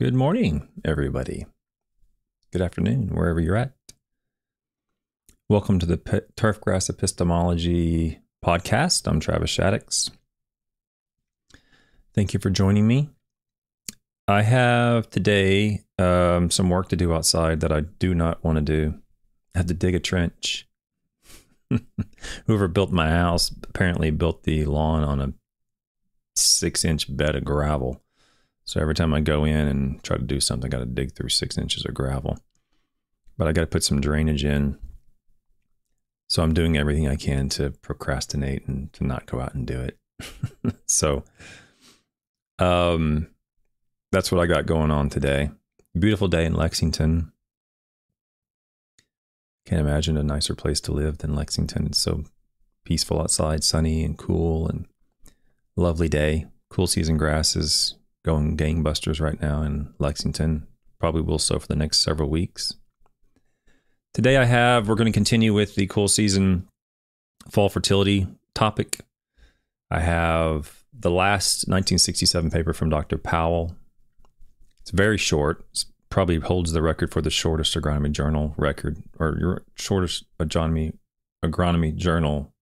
Good morning, everybody. Good afternoon, wherever you're at. Welcome to the P- Turfgrass Epistemology podcast. I'm Travis Shaddox. Thank you for joining me. I have today um, some work to do outside that I do not want to do. I had to dig a trench. Whoever built my house apparently built the lawn on a six inch bed of gravel. So every time I go in and try to do something, I got to dig through six inches of gravel. But I got to put some drainage in. So I'm doing everything I can to procrastinate and to not go out and do it. so um that's what I got going on today. Beautiful day in Lexington. Can't imagine a nicer place to live than Lexington. It's so peaceful outside, sunny and cool and lovely day. Cool season grass is going gangbusters right now in Lexington. Probably will so for the next several weeks. Today I have we're going to continue with the cool season fall fertility topic. I have the last 1967 paper from Dr. Powell it's very short. It's probably holds the record for the shortest agronomy journal record or your shortest agronomy agronomy journal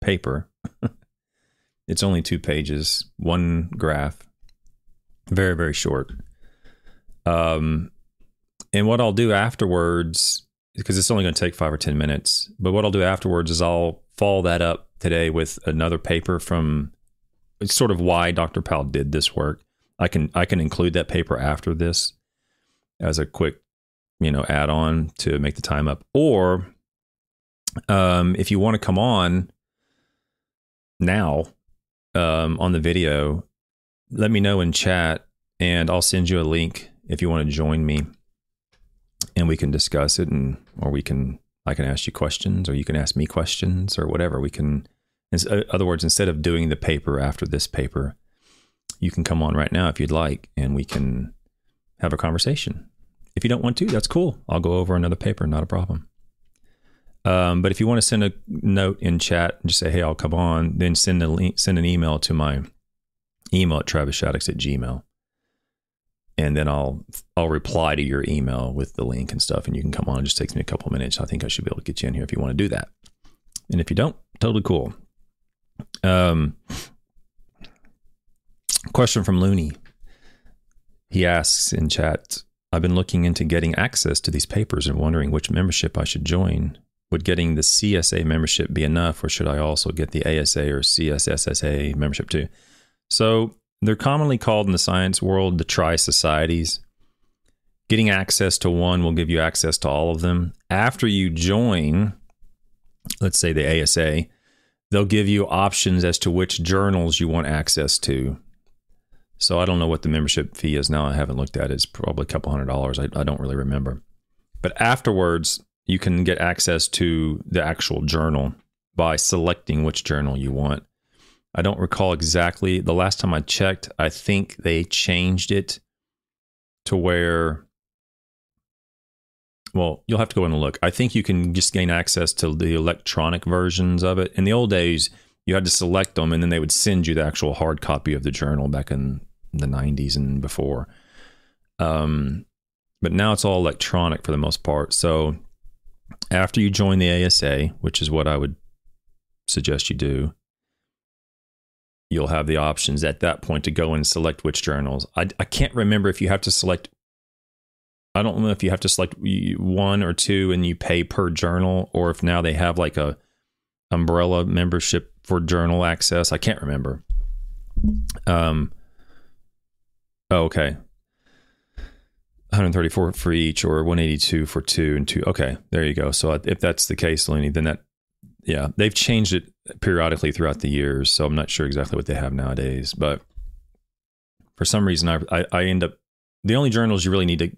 paper. it's only two pages, one graph. Very, very short. Um, and what I'll do afterwards, because it's only going to take five or 10 minutes, but what I'll do afterwards is I'll follow that up today with another paper from it's sort of why Dr. Powell did this work. I can I can include that paper after this as a quick, you know, add on to make the time up. Or um, if you want to come on now um, on the video, let me know in chat and I'll send you a link if you want to join me and we can discuss it and or we can I can ask you questions or you can ask me questions or whatever. We can in other words, instead of doing the paper after this paper, you can come on right now if you'd like, and we can have a conversation. If you don't want to, that's cool. I'll go over another paper, not a problem. Um, but if you want to send a note in chat and just say, hey, I'll come on, then send a link, send an email to my email at travisshaddox at gmail. And then I'll I'll reply to your email with the link and stuff, and you can come on. It just takes me a couple minutes. I think I should be able to get you in here if you want to do that. And if you don't, totally cool. Um, Question from Looney. He asks in chat I've been looking into getting access to these papers and wondering which membership I should join. Would getting the CSA membership be enough, or should I also get the ASA or CSSSA membership too? So they're commonly called in the science world the tri societies. Getting access to one will give you access to all of them. After you join, let's say the ASA, they'll give you options as to which journals you want access to. So I don't know what the membership fee is now. I haven't looked at it. It's probably a couple hundred dollars. I, I don't really remember. But afterwards, you can get access to the actual journal by selecting which journal you want. I don't recall exactly. The last time I checked, I think they changed it to where, well, you'll have to go in and look. I think you can just gain access to the electronic versions of it. In the old days, you had to select them and then they would send you the actual hard copy of the journal back in the 90s and before. Um, but now it's all electronic for the most part. So after you join the ASA, which is what I would suggest you do, you'll have the options at that point to go and select which journals. I, I can't remember if you have to select. I don't know if you have to select one or two and you pay per journal, or if now they have like a umbrella membership for journal access. I can't remember. Um, Oh, okay. 134 for each or 182 for two and two. Okay, there you go. So if that's the case, Lenny, then that, yeah, they've changed it periodically throughout the years. So I'm not sure exactly what they have nowadays. But for some reason, I, I, I end up, the only journals you really need to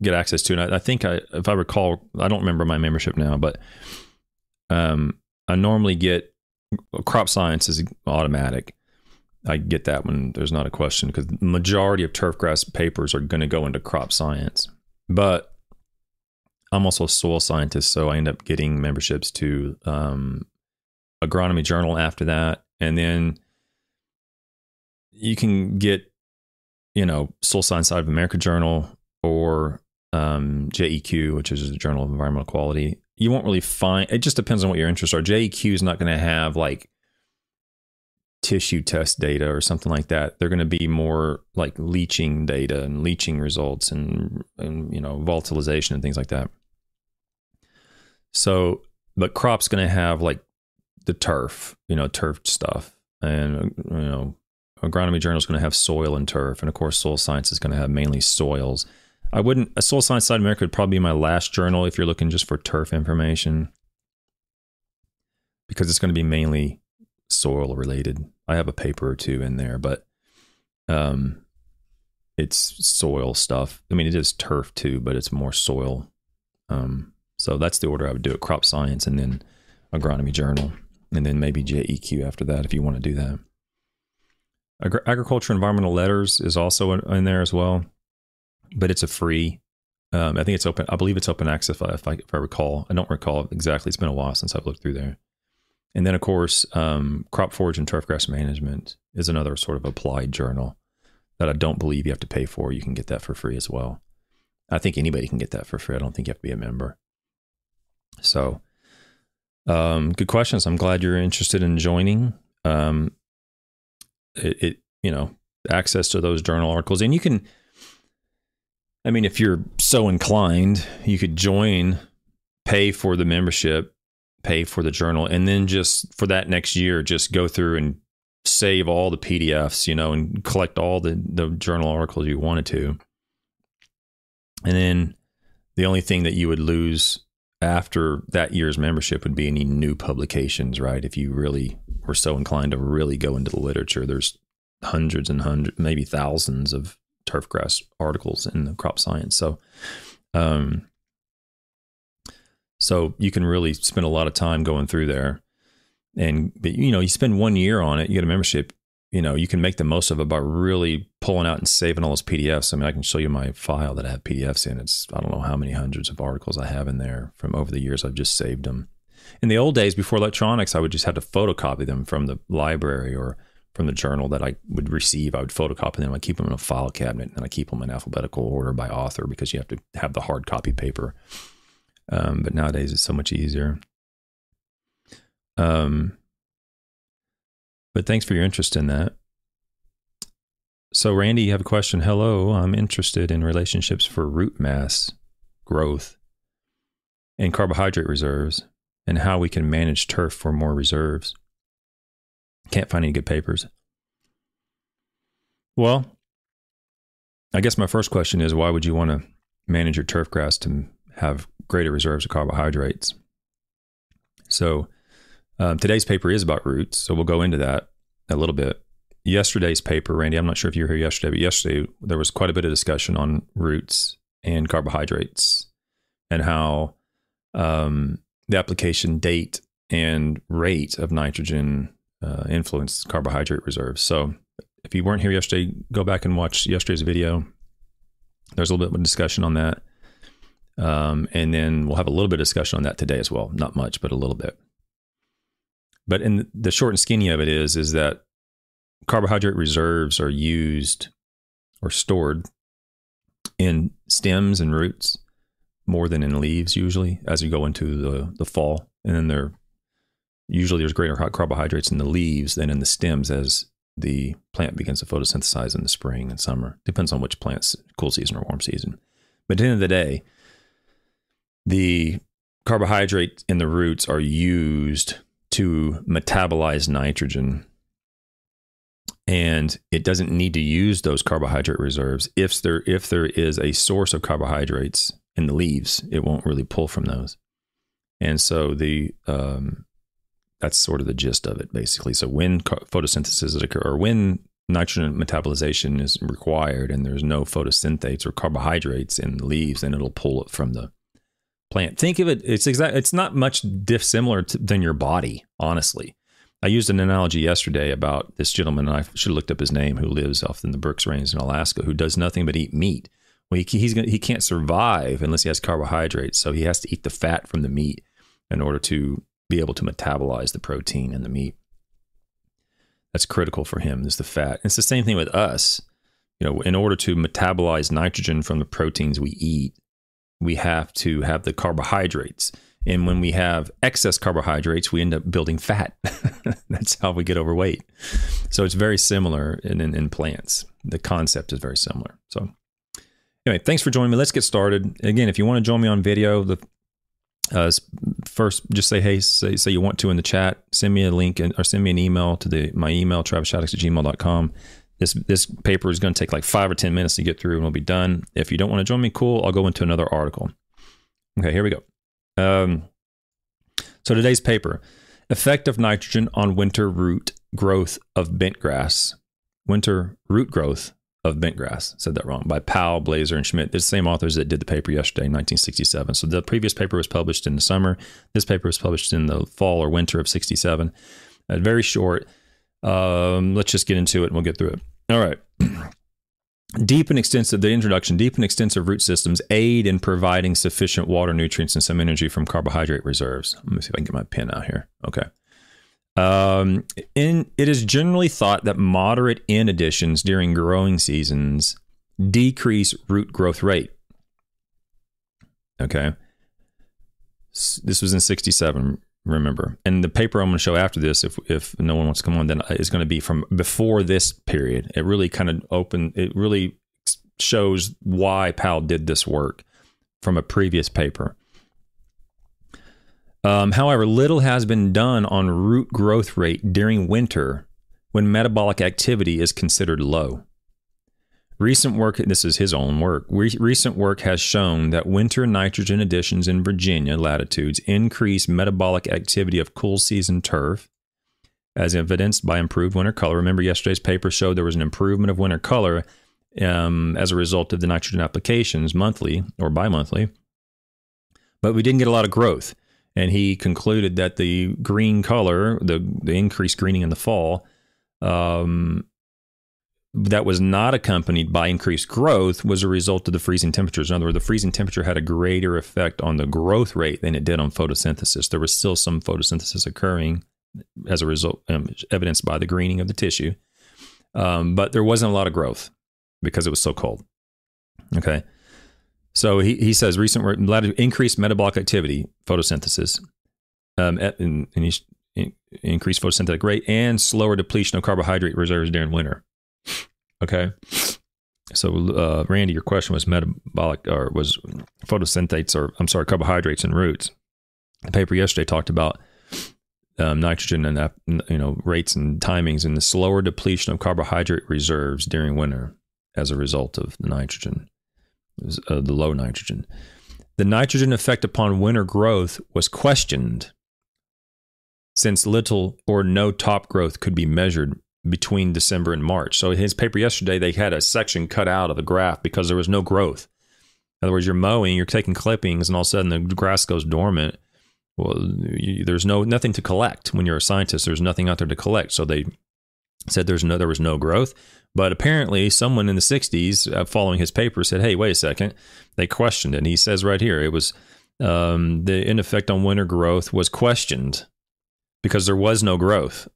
get access to, and I, I think I, if I recall, I don't remember my membership now, but um, I normally get crop science is automatic. I get that one. There's not a question because the majority of turfgrass papers are going to go into crop science. But I'm also a soil scientist, so I end up getting memberships to um, agronomy journal after that, and then you can get you know, Soil Science Society of America Journal or um, JEQ, which is the Journal of Environmental Quality, you won't really find. It just depends on what your interests are. JEQ is not going to have like tissue test data or something like that. They're going to be more like leaching data and leaching results and and you know volatilization and things like that. So, but crop's going to have like the turf, you know, turf stuff, and you know, agronomy journal is going to have soil and turf, and of course, soil science is going to have mainly soils. I wouldn't a soil science society of America would probably be my last journal if you're looking just for turf information, because it's going to be mainly soil related. I have a paper or two in there, but um, it's soil stuff. I mean, it is turf too, but it's more soil. Um, so that's the order I would do it: crop science, and then agronomy journal, and then maybe JEQ after that if you want to do that. Agri- Agriculture environmental letters is also in, there as well, but it's a free. Um, I think it's open. I believe it's open access if I, if I recall. I don't recall exactly. It's been a while since I've looked through there. And then, of course, um, crop forage and turfgrass management is another sort of applied journal that I don't believe you have to pay for. You can get that for free as well. I think anybody can get that for free. I don't think you have to be a member. So, um, good questions. I'm glad you're interested in joining. Um, it, it, you know, access to those journal articles, and you can. I mean, if you're so inclined, you could join, pay for the membership, pay for the journal, and then just for that next year, just go through and save all the PDFs, you know, and collect all the the journal articles you wanted to. And then the only thing that you would lose after that year's membership would be any new publications, right? If you really were so inclined to really go into the literature, there's hundreds and hundreds, maybe thousands of turfgrass articles in the crop science. So, um, so you can really spend a lot of time going through there. And, but you know, you spend one year on it, you get a membership, you know, you can make the most of it by really pulling out and saving all those PDFs. I mean, I can show you my file that I have PDFs in. It's, I don't know how many hundreds of articles I have in there from over the years. I've just saved them. In the old days before electronics, I would just have to photocopy them from the library or from the journal that I would receive. I would photocopy them. I keep them in a file cabinet and I keep them in alphabetical order by author because you have to have the hard copy paper. Um, but nowadays it's so much easier. Um, but thanks for your interest in that. So, Randy, you have a question. Hello, I'm interested in relationships for root mass growth and carbohydrate reserves and how we can manage turf for more reserves. Can't find any good papers. Well, I guess my first question is why would you want to manage your turf grass to have greater reserves of carbohydrates? So, um, today's paper is about roots, so we'll go into that a little bit. Yesterday's paper, Randy, I'm not sure if you were here yesterday, but yesterday there was quite a bit of discussion on roots and carbohydrates and how um, the application date and rate of nitrogen uh, influence carbohydrate reserves. So if you weren't here yesterday, go back and watch yesterday's video. There's a little bit of discussion on that. Um, and then we'll have a little bit of discussion on that today as well. Not much, but a little bit. But in the short and skinny of it is, is that carbohydrate reserves are used or stored in stems and roots more than in leaves usually as you go into the, the fall. And then there usually there's greater carbohydrates in the leaves than in the stems as the plant begins to photosynthesize in the spring and summer. Depends on which plants, cool season or warm season. But at the end of the day, the carbohydrates in the roots are used to metabolize nitrogen. And it doesn't need to use those carbohydrate reserves. If there if there is a source of carbohydrates in the leaves it won't really pull from those. And so the um, that's sort of the gist of it basically. So when photosynthesis occurs or when nitrogen metabolization is required and there's no photosynthates or carbohydrates in the leaves then it'll pull it from the plant. Think of it, it's exact it's not much dissimilar to, than your body, honestly. I used an analogy yesterday about this gentleman, and I should have looked up his name, who lives off in the Brooks Range in Alaska, who does nothing but eat meat. Well, he, he's gonna, he can't survive unless he has carbohydrates, so he has to eat the fat from the meat in order to be able to metabolize the protein in the meat. That's critical for him. Is the fat. It's the same thing with us. you know, in order to metabolize nitrogen from the proteins we eat, we have to have the carbohydrates. And when we have excess carbohydrates, we end up building fat. That's how we get overweight. So it's very similar in, in, in, plants. The concept is very similar. So, anyway, thanks for joining me. Let's get started. Again, if you want to join me on video, the uh, first just say hey say, say you want to in the chat send me a link and, or send me an email to the my email travisshaddox at gmail.com this this paper is going to take like five or ten minutes to get through and we'll be done if you don't want to join me cool i'll go into another article okay here we go um, so today's paper effect of nitrogen on winter root growth of bent grass winter root growth of bentgrass. Said that wrong. By Powell, Blaser, and Schmidt. They're the same authors that did the paper yesterday, 1967. So the previous paper was published in the summer. This paper was published in the fall or winter of 67. Uh, very short. Um, let's just get into it and we'll get through it. All right. Deep and extensive, the introduction, deep and extensive root systems aid in providing sufficient water, nutrients, and some energy from carbohydrate reserves. Let me see if I can get my pen out here. Okay. Um, in, it is generally thought that moderate N additions during growing seasons decrease root growth rate. Okay. This was in 67, remember. And the paper I'm going to show after this, if, if no one wants to come on, then is going to be from before this period. It really kind of open, it really shows why Powell did this work from a previous paper. Um, however, little has been done on root growth rate during winter when metabolic activity is considered low. Recent work, this is his own work, recent work has shown that winter nitrogen additions in Virginia latitudes increase metabolic activity of cool season turf, as evidenced by improved winter color. Remember, yesterday's paper showed there was an improvement of winter color um, as a result of the nitrogen applications monthly or bi monthly, but we didn't get a lot of growth. And he concluded that the green color, the the increased greening in the fall, um, that was not accompanied by increased growth was a result of the freezing temperatures. In other words, the freezing temperature had a greater effect on the growth rate than it did on photosynthesis. There was still some photosynthesis occurring as a result, um, evidenced by the greening of the tissue, um, but there wasn't a lot of growth because it was so cold. Okay. So he, he says recent increased metabolic activity, photosynthesis, um, and, increased photosynthetic rate and slower depletion of carbohydrate reserves during winter. Okay. So, uh, Randy, your question was metabolic or was photosynthesis or I'm sorry, carbohydrates and roots. The paper yesterday talked about um, nitrogen and you know rates and timings and the slower depletion of carbohydrate reserves during winter as a result of the nitrogen uh, the low nitrogen. The nitrogen effect upon winter growth was questioned since little or no top growth could be measured between December and March. So his paper yesterday, they had a section cut out of the graph because there was no growth. In other words, you're mowing, you're taking clippings, and all of a sudden the grass goes dormant. Well, you, there's no nothing to collect when you're a scientist. There's nothing out there to collect. So they said there's no there was no growth. But apparently, someone in the 60s, uh, following his paper, said, hey, wait a second. They questioned it. And he says right here, it was um, the N effect on winter growth was questioned because there was no growth.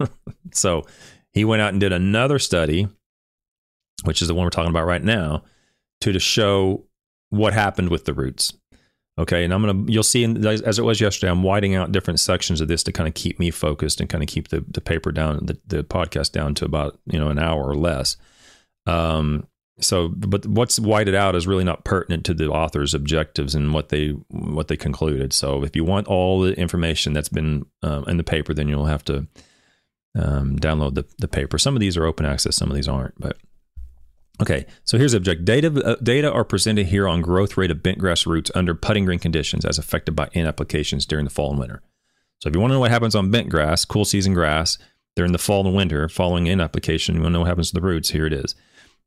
so he went out and did another study, which is the one we're talking about right now, to, to show what happened with the roots. Okay, and I'm gonna you'll see in, as it was yesterday. I'm whiting out different sections of this to kind of keep me focused and kind of keep the, the paper down, the, the podcast down to about you know an hour or less. Um, so, but what's whited out is really not pertinent to the author's objectives and what they what they concluded. So, if you want all the information that's been um, in the paper, then you'll have to um, download the the paper. Some of these are open access, some of these aren't, but Okay, so here's the object. Data, uh, data are presented here on growth rate of bentgrass roots under putting green conditions as affected by N applications during the fall and winter. So if you want to know what happens on bent grass, cool season grass, during the fall and winter following N application, you want to know what happens to the roots, here it is.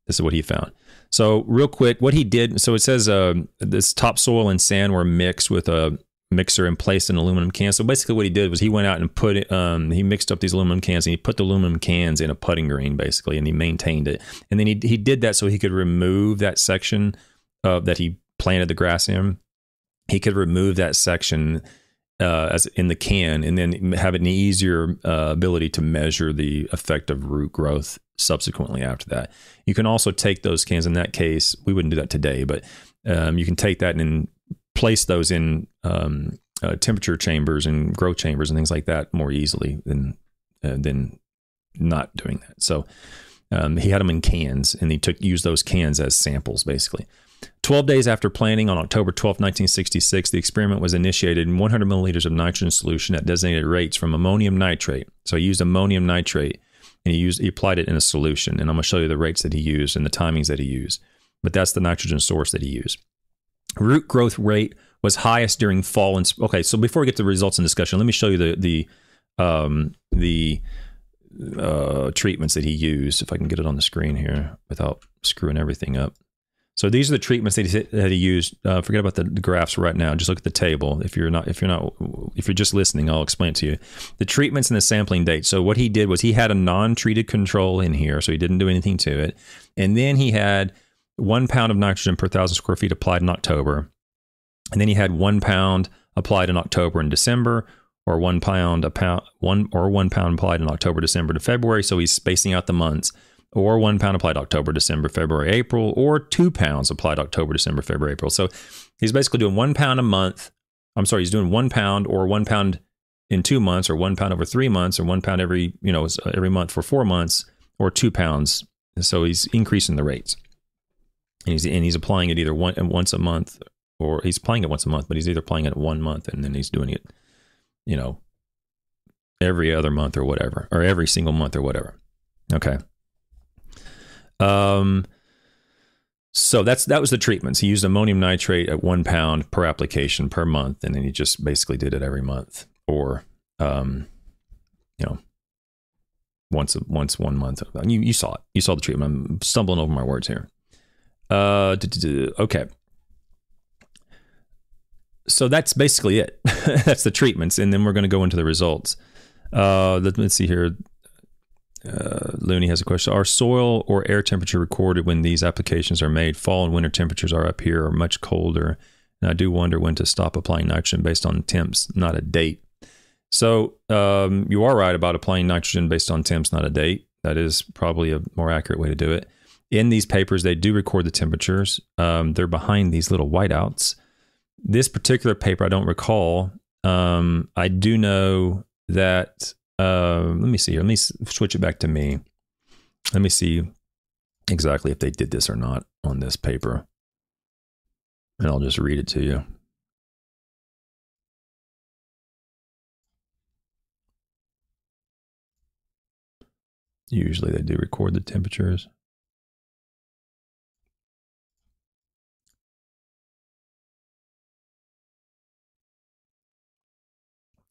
This is what he found. So real quick, what he did, so it says uh, this topsoil and sand were mixed with a mixer and placed in aluminum cans. So basically, what he did was he went out and put it. Um, he mixed up these aluminum cans and he put the aluminum cans in a putting green, basically, and he maintained it. And then he he did that so he could remove that section uh, that he planted the grass in. He could remove that section uh, as in the can, and then have an easier uh, ability to measure the effect of root growth subsequently after that. You can also take those cans. In that case, we wouldn't do that today, but um, you can take that and place those in um, uh, temperature chambers and growth chambers and things like that more easily than uh, than not doing that. So um, he had them in cans, and he took used those cans as samples basically. 12 days after planting on October 12, 1966, the experiment was initiated in 100 milliliters of nitrogen solution at designated rates from ammonium nitrate. So he used ammonium nitrate and he used he applied it in a solution. And I'm going to show you the rates that he used and the timings that he used. But that's the nitrogen source that he used. Root growth rate was highest during fall and okay. So before we get to the results and discussion, let me show you the the um, the uh, treatments that he used. If I can get it on the screen here without screwing everything up. So these are the treatments that he, that he used. Uh, forget about the, the, graphs right now. Just look at the table. If you're not, if you're not, if you're just listening, I'll explain it to you. The treatments and the sampling date. So what he did was he had a non-treated control in here, so he didn't do anything to it, and then he had one pound of nitrogen per thousand square feet applied in October, and then he had one pound applied in October and December, or one pound a pound one or one pound applied in October, December to February. So he's spacing out the months or one pound applied October, December, February, April, or two pounds applied October, December, February, April. So he's basically doing one pound a month. I'm sorry, he's doing one pound or one pound in two months, or one pound over three months, or one pound every you know every month for four months, or two pounds. So he's increasing the rates, and he's and he's applying it either one once a month, or he's applying it once a month, but he's either applying it one month and then he's doing it, you know, every other month or whatever, or every single month or whatever. Okay. Um, so that's that was the treatments. He used ammonium nitrate at one pound per application per month, and then he just basically did it every month, or um, you know, once once one month. You you saw it. You saw the treatment. I'm stumbling over my words here. Uh, okay. So that's basically it. that's the treatments, and then we're going to go into the results. Uh, let's see here. Uh, Looney has a question. Are soil or air temperature recorded when these applications are made? Fall and winter temperatures are up here are much colder. And I do wonder when to stop applying nitrogen based on temps, not a date. So um, you are right about applying nitrogen based on temps, not a date. That is probably a more accurate way to do it. In these papers, they do record the temperatures. Um, they're behind these little whiteouts. This particular paper, I don't recall. Um, I do know that uh, let me see. Let me switch it back to me. Let me see exactly if they did this or not on this paper. And I'll just read it to you. Usually they do record the temperatures.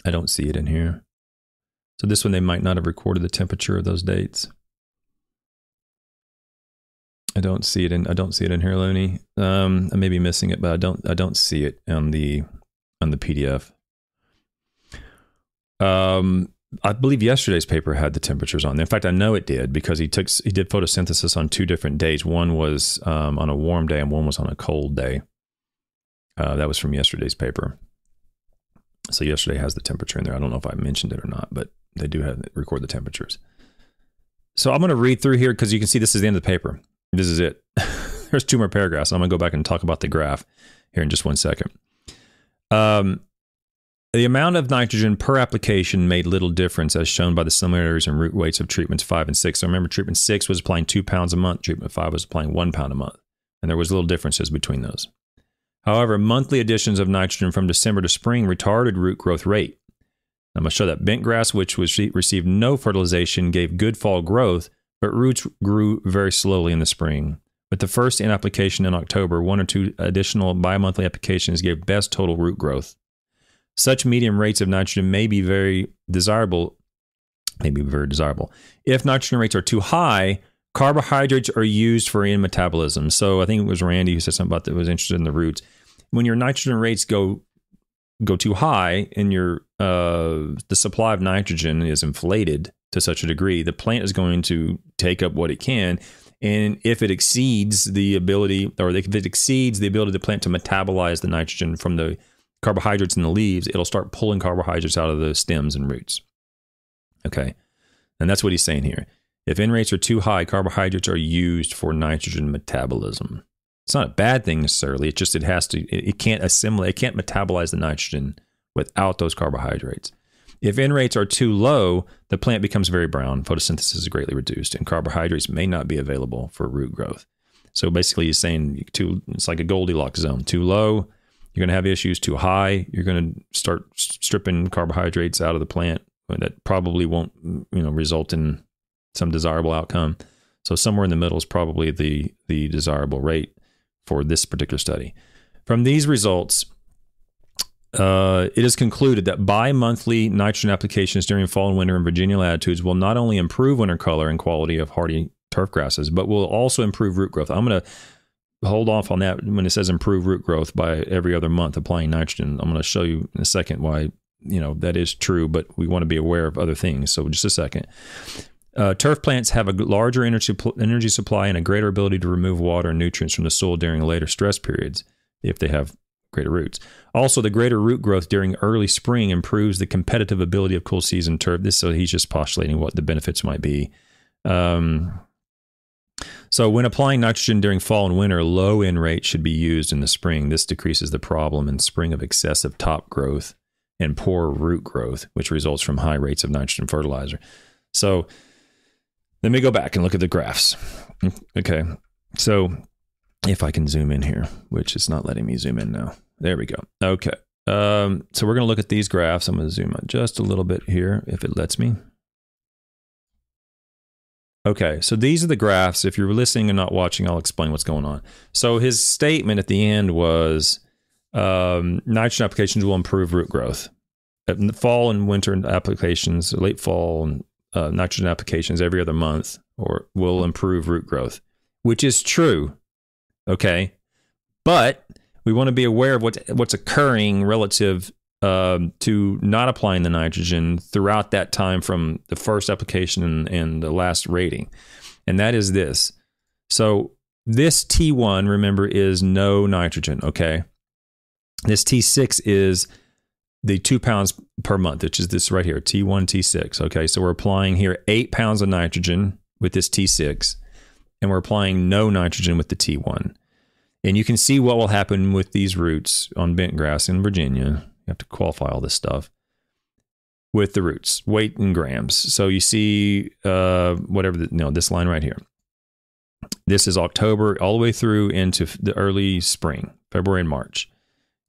I don't see it in here. So this one, they might not have recorded the temperature of those dates. I don't see it in I don't see it in here, Looney. Um, I may be missing it, but I don't I don't see it on the on the PDF. Um, I believe yesterday's paper had the temperatures on there. In fact, I know it did because he took he did photosynthesis on two different days. One was um, on a warm day and one was on a cold day. Uh, that was from yesterday's paper. So yesterday has the temperature in there. I don't know if I mentioned it or not, but they do have record the temperatures. So I'm going to read through here because you can see this is the end of the paper. This is it. There's two more paragraphs. I'm going to go back and talk about the graph here in just one second. Um, the amount of nitrogen per application made little difference as shown by the similarities in root weights of treatments five and six. So remember, treatment six was applying two pounds a month, treatment five was applying one pound a month. And there was little differences between those. However, monthly additions of nitrogen from December to spring retarded root growth rate. I'm going to show that bent grass, which was received no fertilization, gave good fall growth, but roots grew very slowly in the spring. With the first N application in October, one or two additional bi-monthly applications gave best total root growth. Such medium rates of nitrogen may be very desirable, may be very desirable. If nitrogen rates are too high, carbohydrates are used for N metabolism. So I think it was Randy who said something about that was interested in the roots. When your nitrogen rates go go too high and your uh, the supply of nitrogen is inflated to such a degree, the plant is going to take up what it can. And if it exceeds the ability, or if it exceeds the ability of the plant to metabolize the nitrogen from the carbohydrates in the leaves, it'll start pulling carbohydrates out of the stems and roots. Okay. And that's what he's saying here. If N rates are too high, carbohydrates are used for nitrogen metabolism. It's not a bad thing necessarily. It just it has to, it can't assimilate, it can't metabolize the nitrogen without those carbohydrates. If N rates are too low, the plant becomes very brown, photosynthesis is greatly reduced, and carbohydrates may not be available for root growth. So basically, he's saying too, it's like a Goldilocks zone. Too low, you're going to have issues. Too high, you're going to start stripping carbohydrates out of the plant. That probably won't, you know, result in some desirable outcome. So somewhere in the middle is probably the the desirable rate for this particular study. From these results, uh, it is concluded that bi-monthly nitrogen applications during fall and winter in Virginia latitudes will not only improve winter color and quality of hardy turf grasses, but will also improve root growth. I'm going to hold off on that when it says improve root growth by every other month applying nitrogen. I'm going to show you in a second why you know that is true, but we want to be aware of other things. So just a second. Uh, turf plants have a larger energy, energy supply and a greater ability to remove water and nutrients from the soil during later stress periods if they have greater roots. Also, the greater root growth during early spring improves the competitive ability of cool season turf. This so he's just postulating what the benefits might be. Um, so, when applying nitrogen during fall and winter, low N rate should be used in the spring. This decreases the problem in spring of excessive top growth and poor root growth, which results from high rates of nitrogen fertilizer. So, let me go back and look at the graphs. Okay. So if I can zoom in here, which is not letting me zoom in now. There we go. Okay. Um, so we're going to look at these graphs. I'm going to zoom out just a little bit here if it lets me. Okay, so these are the graphs. If you're listening and not watching, I'll explain what's going on. So his statement at the end was um, nitrogen applications will improve root growth. The fall and winter applications, late fall and uh, nitrogen applications every other month or will improve root growth, which is true. Okay. But we want to be aware of what, what's occurring relative um, to not applying the nitrogen throughout that time from the first application and, and the last rating. And that is this. So this T1, remember, is no nitrogen. Okay. This T6 is the two pounds per month, which is this right here, T1, T6. Okay, so we're applying here eight pounds of nitrogen with this T6, and we're applying no nitrogen with the T1. And you can see what will happen with these roots on bent grass in Virginia. You have to qualify all this stuff with the roots, weight in grams. So you see uh, whatever, the, no, this line right here. This is October all the way through into the early spring, February and March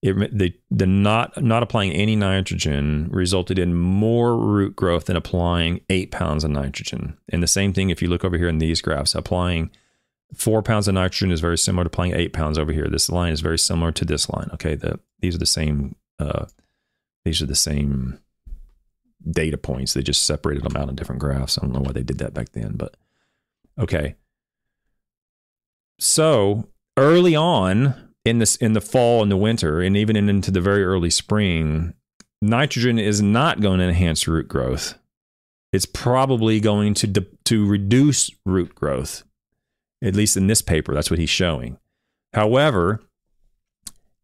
it, the, the not not applying any nitrogen resulted in more root growth than applying eight pounds of nitrogen. And the same thing if you look over here in these graphs, applying four pounds of nitrogen is very similar to applying eight pounds over here. This line is very similar to this line. Okay, the, these are the same. Uh, these are the same data points. They just separated them out in different graphs. I don't know why they did that back then, but okay. So early on, in this in the fall and the winter and even in, into the very early spring nitrogen is not going to enhance root growth. It's probably going to de- to reduce root growth at least in this paper that's what he's showing. However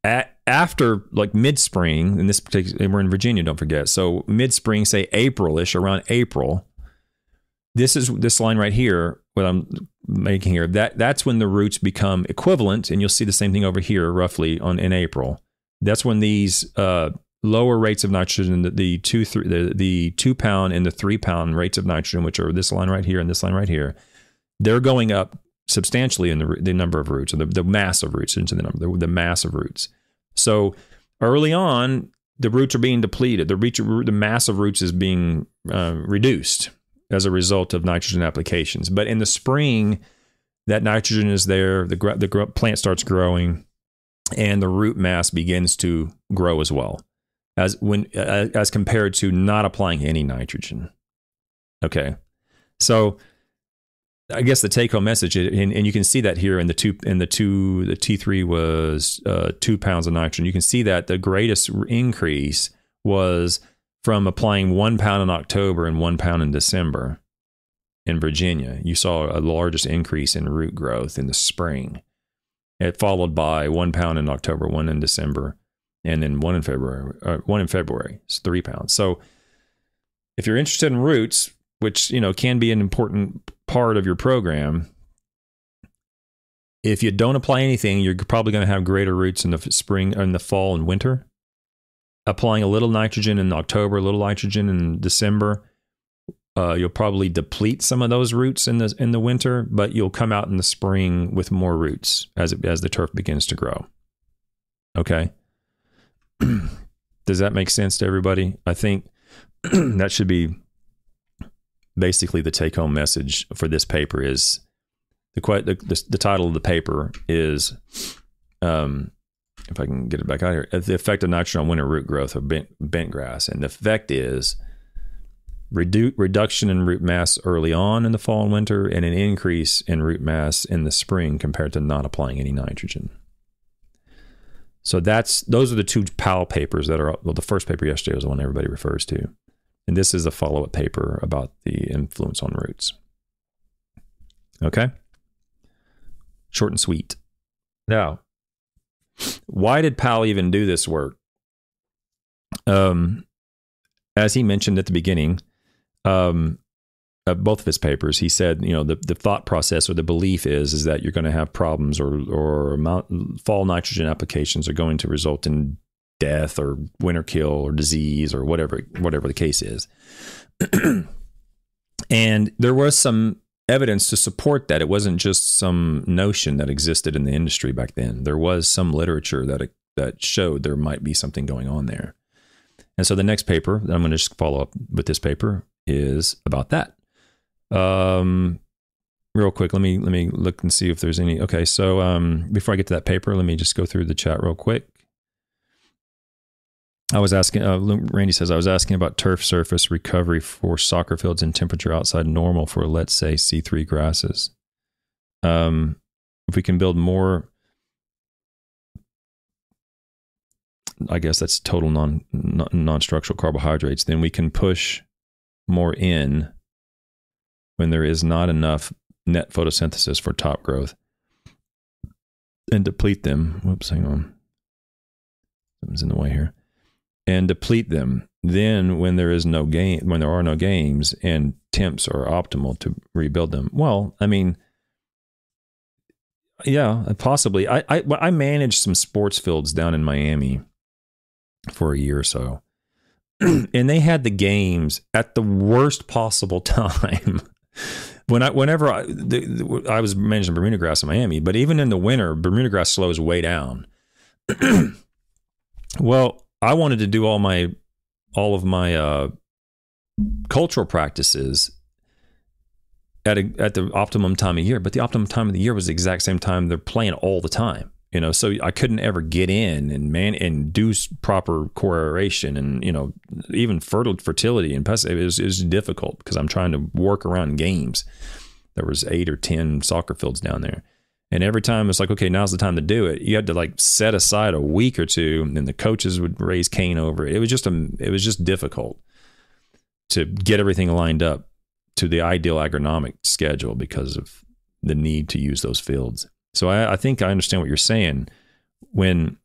at, after like mid-spring in this particular we're in virginia don't forget so mid-spring say april-ish around april this is this line right here what i'm making here, that that's when the roots become equivalent, and you'll see the same thing over here, roughly on in April. That's when these uh, lower rates of nitrogen, the, the two three, the, the two pound and the three pound rates of nitrogen, which are this line right here and this line right here, they're going up substantially in the, the number of roots, or the, the mass of roots into the number, the, the mass of roots. So early on, the roots are being depleted. The, reach, the mass of roots is being uh, reduced as a result of nitrogen applications. But in the spring, that nitrogen is there, the, the plant starts growing, and the root mass begins to grow as well, as when uh, as compared to not applying any nitrogen. Okay, so I guess the take home message, and, and, you can see that here in the two in the two the T three was uh, two pounds of nitrogen. You can see that the greatest increase was from applying one pound in October and one pound in December in Virginia, you saw a largest increase in root growth in the spring. It followed by one pound in October, one in December, and then one in February. Uh, one in February is three pounds. So if you're interested in roots, which you know can be an important part of your program, if you don't apply anything, you're probably going to have greater roots in the spring, in the fall and winter. Applying a little nitrogen in October, a little nitrogen in December, uh, you'll probably deplete some of those roots in the in the winter, but you'll come out in the spring with more roots as it, as the turf begins to grow. Okay. Does that make sense to everybody? I think that should be basically the take home message for this paper is the, the, the, the title of the paper is um, if I can get it back out here the effect of nitrogen on winter root growth of bent, bent grass and the effect is redu- reduction in root mass early on in the fall and winter and an increase in root mass in the spring compared to not applying any nitrogen. So that's those are the two Powell papers that are well the first paper yesterday was the one everybody refers to. And this is a follow-up paper about the influence on roots. Okay? Short and sweet. Now, why did Powell even do this work? Um, as he mentioned at the beginning, um, of both of his papers, he said, you know, the, the thought process or the belief is is that you're going to have problems or or amount, fall nitrogen applications are going to result in death or winter kill or disease or whatever whatever the case is. and there was some evidence to support that. It wasn't just some notion that existed in the industry back then. There was some literature that that showed there might be something going on there. And so the next paper, that I'm going to just follow up with this paper, is about that. Um, real quick, let me let me look and see if there's any. Okay, so um, before I get to that paper, let me just go through the chat real quick. I was asking. Uh, Randy says I was asking about turf surface recovery for soccer fields in temperature outside normal for let's say C three grasses. Um, if we can build more I guess that's total non non structural carbohydrates, then we can push more in when there is not enough net photosynthesis for top growth and deplete them. Whoops, hang on. Something's in the way here. And deplete them. Then when there is no game when there are no games and temps are optimal to rebuild them. Well, I mean yeah, possibly. I I I managed some sports fields down in Miami for a year or so. and they had the games at the worst possible time. when I, whenever I, the, I was managing Bermuda grass in Miami, but even in the winter, Bermuda grass slows way down. well, I wanted to do all my, all of my uh, cultural practices at a, at the optimum time of year, but the optimum time of the year was the exact same time they're playing all the time you know? So i couldn't ever get in and man and do proper core aeration and you know even fertile fertility and pest it was, it was difficult because i'm trying to work around games. There was eight or ten soccer fields down there and every time it's like okay now's the time to do it. You had to like set aside a week or two and the coaches would raise cane over it. It was just a it was just difficult to get everything lined up to the ideal agronomic schedule because of the need to use those fields. So I, I think I understand what you're saying. When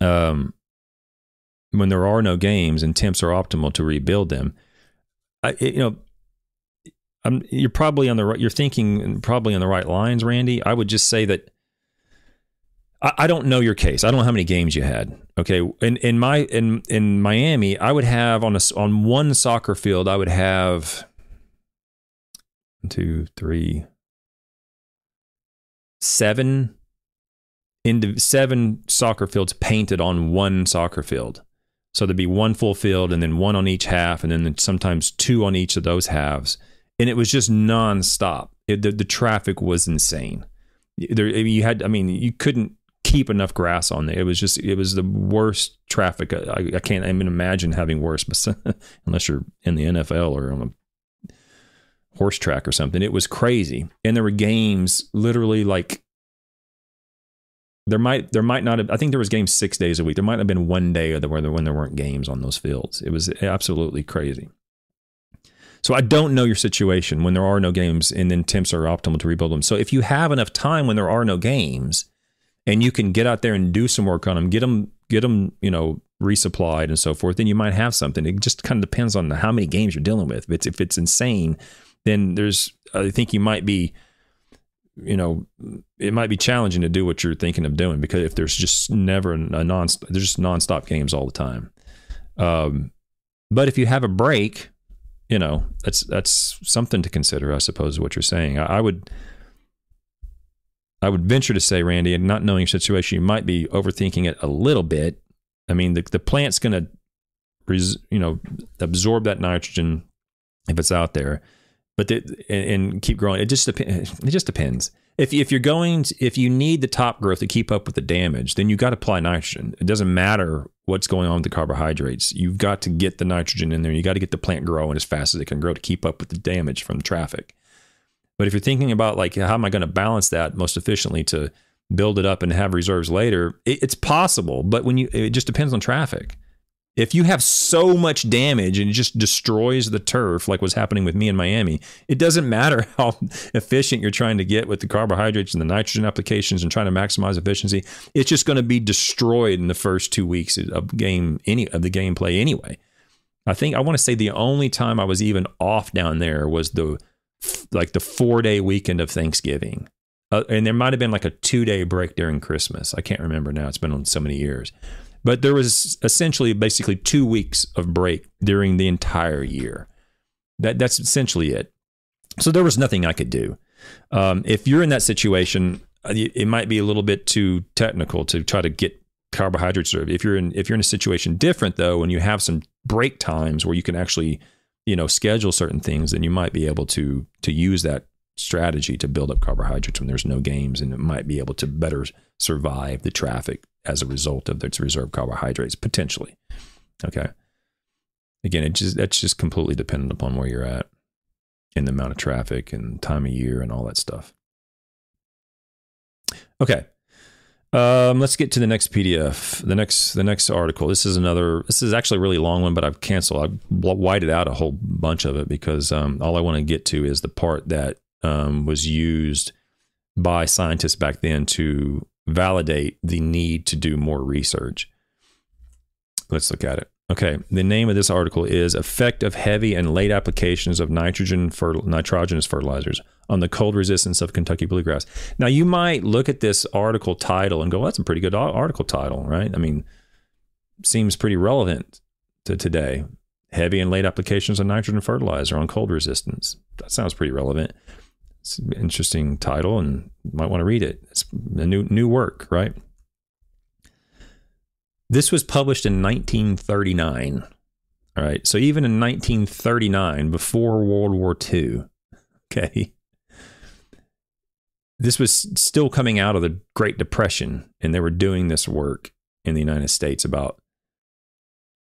um when there are no games and temps are optimal to rebuild them, I, you know, I'm, you're probably on the right. You're thinking probably on the right lines, Randy. I would just say that I, I, don't know your case. I don't know how many games you had. Okay, in in my in in Miami, I would have on a on one soccer field, I would have two, three, seven into seven soccer fields painted on one soccer field. So there'd be one full field and then one on each half, and then sometimes two on each of those halves. And it was just nonstop. It, the, the traffic was insane. There, you had, I mean, you couldn't keep enough grass on there. It was just, it was the worst traffic. I, I can't even imagine having worse, unless you're in the NFL or on a horse track or something. It was crazy. And there were games literally like there might there might not have I think there was games six days a week. There might have been one day where there when there weren't games on those fields. It was absolutely crazy. So I don't know your situation when there are no games and then temps are optimal to rebuild them. So if you have enough time when there are no games and you can get out there and do some work on them, get them get them, you know, resupplied and so forth, then you might have something. It just kind of depends on how many games you're dealing with. If it's if it's insane, then there's I think you might be you know, it might be challenging to do what you're thinking of doing because if there's just never a non, there's just nonstop games all the time. Um, but if you have a break, you know, that's that's something to consider, I suppose. What you're saying, I, I would, I would venture to say, Randy, and not knowing your situation, you might be overthinking it a little bit. I mean, the the plant's going to, res- you know, absorb that nitrogen if it's out there but the, and, and, keep growing. It just depends. It just depends. If if you're going, to, if you need the top growth to keep up with the damage, then you've got to apply nitrogen. It doesn't matter what's going on with the carbohydrates. You've got to get the nitrogen in there. You got to get the plant growing as fast as it can grow to keep up with the damage from the traffic. But if you're thinking about like how am I going to balance that most efficiently to build it up and have reserves later, it, it's possible. But when you, it just depends on traffic. If you have so much damage and it just destroys the turf, like what's happening with me in Miami, it doesn't matter how efficient you're trying to get with the carbohydrates and the nitrogen applications and trying to maximize efficiency. It's just going to be destroyed in the first two weeks of game any of the gameplay anyway. I think I want to say the only time I was even off down there was the like the four day weekend of Thanksgiving. Uh, and there might have been like a two day break during Christmas. I can't remember now. It's been on so many years. But there was essentially basically two weeks of break during the entire year. That that's essentially it. So there was nothing I could do. Um, if you're in that situation, uh, it might be a little bit too technical to try to get carbohydrates. If you're in if you're in a situation different though, and you have some break times where you can actually you know schedule certain things, then you might be able to to use that strategy to build up carbohydrates when there's no games, and it might be able to better survive the traffic as a result of its reserve carbohydrates potentially. Okay. Again, it just that's just completely dependent upon where you're at and the amount of traffic and time of year and all that stuff. Okay. Um, let's get to the next PDF. The next the next article. This is another. This is actually a really long one, but I've canceled. I've whited out a whole bunch of it because um, all I want to get to is the part that um, was used by scientists back then to validate the need to do more research. Let's look at it. Okay, the name of this article is Effect of Heavy and Late Applications of Nitrogen Nitrogenous Fertilizers on the Cold Resistance of Kentucky Bluegrass. Now, you might look at this article title and go, well, that's a pretty good article title, right? I mean, seems pretty relevant to today. Heavy and late applications of nitrogen fertilizer on cold resistance. That sounds pretty relevant. It's an interesting title and might want to read it. It's a new new work, right? This was published in 1939. All right. So even in 1939, before World War II, okay, this was still coming out of the Great Depression, and they were doing this work in the United States about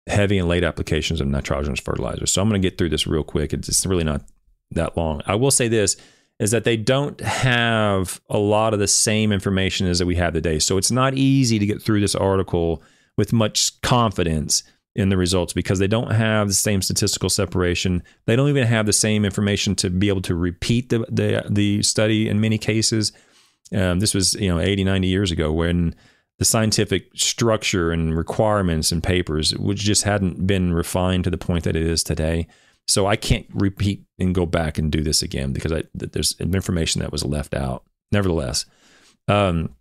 heavy and late applications of nitrogenous fertilizers. So I'm going to get through this real quick. It's really not that long. I will say this is that they don't have a lot of the same information as that we have today. So it's not easy to get through this article with much confidence in the results because they don't have the same statistical separation. They don't even have the same information to be able to repeat the the, the study in many cases. Um, this was you know 80, 90 years ago when the scientific structure and requirements and papers which just hadn't been refined to the point that it is today. So I can't repeat and go back and do this again because I, there's information that was left out. Nevertheless, um,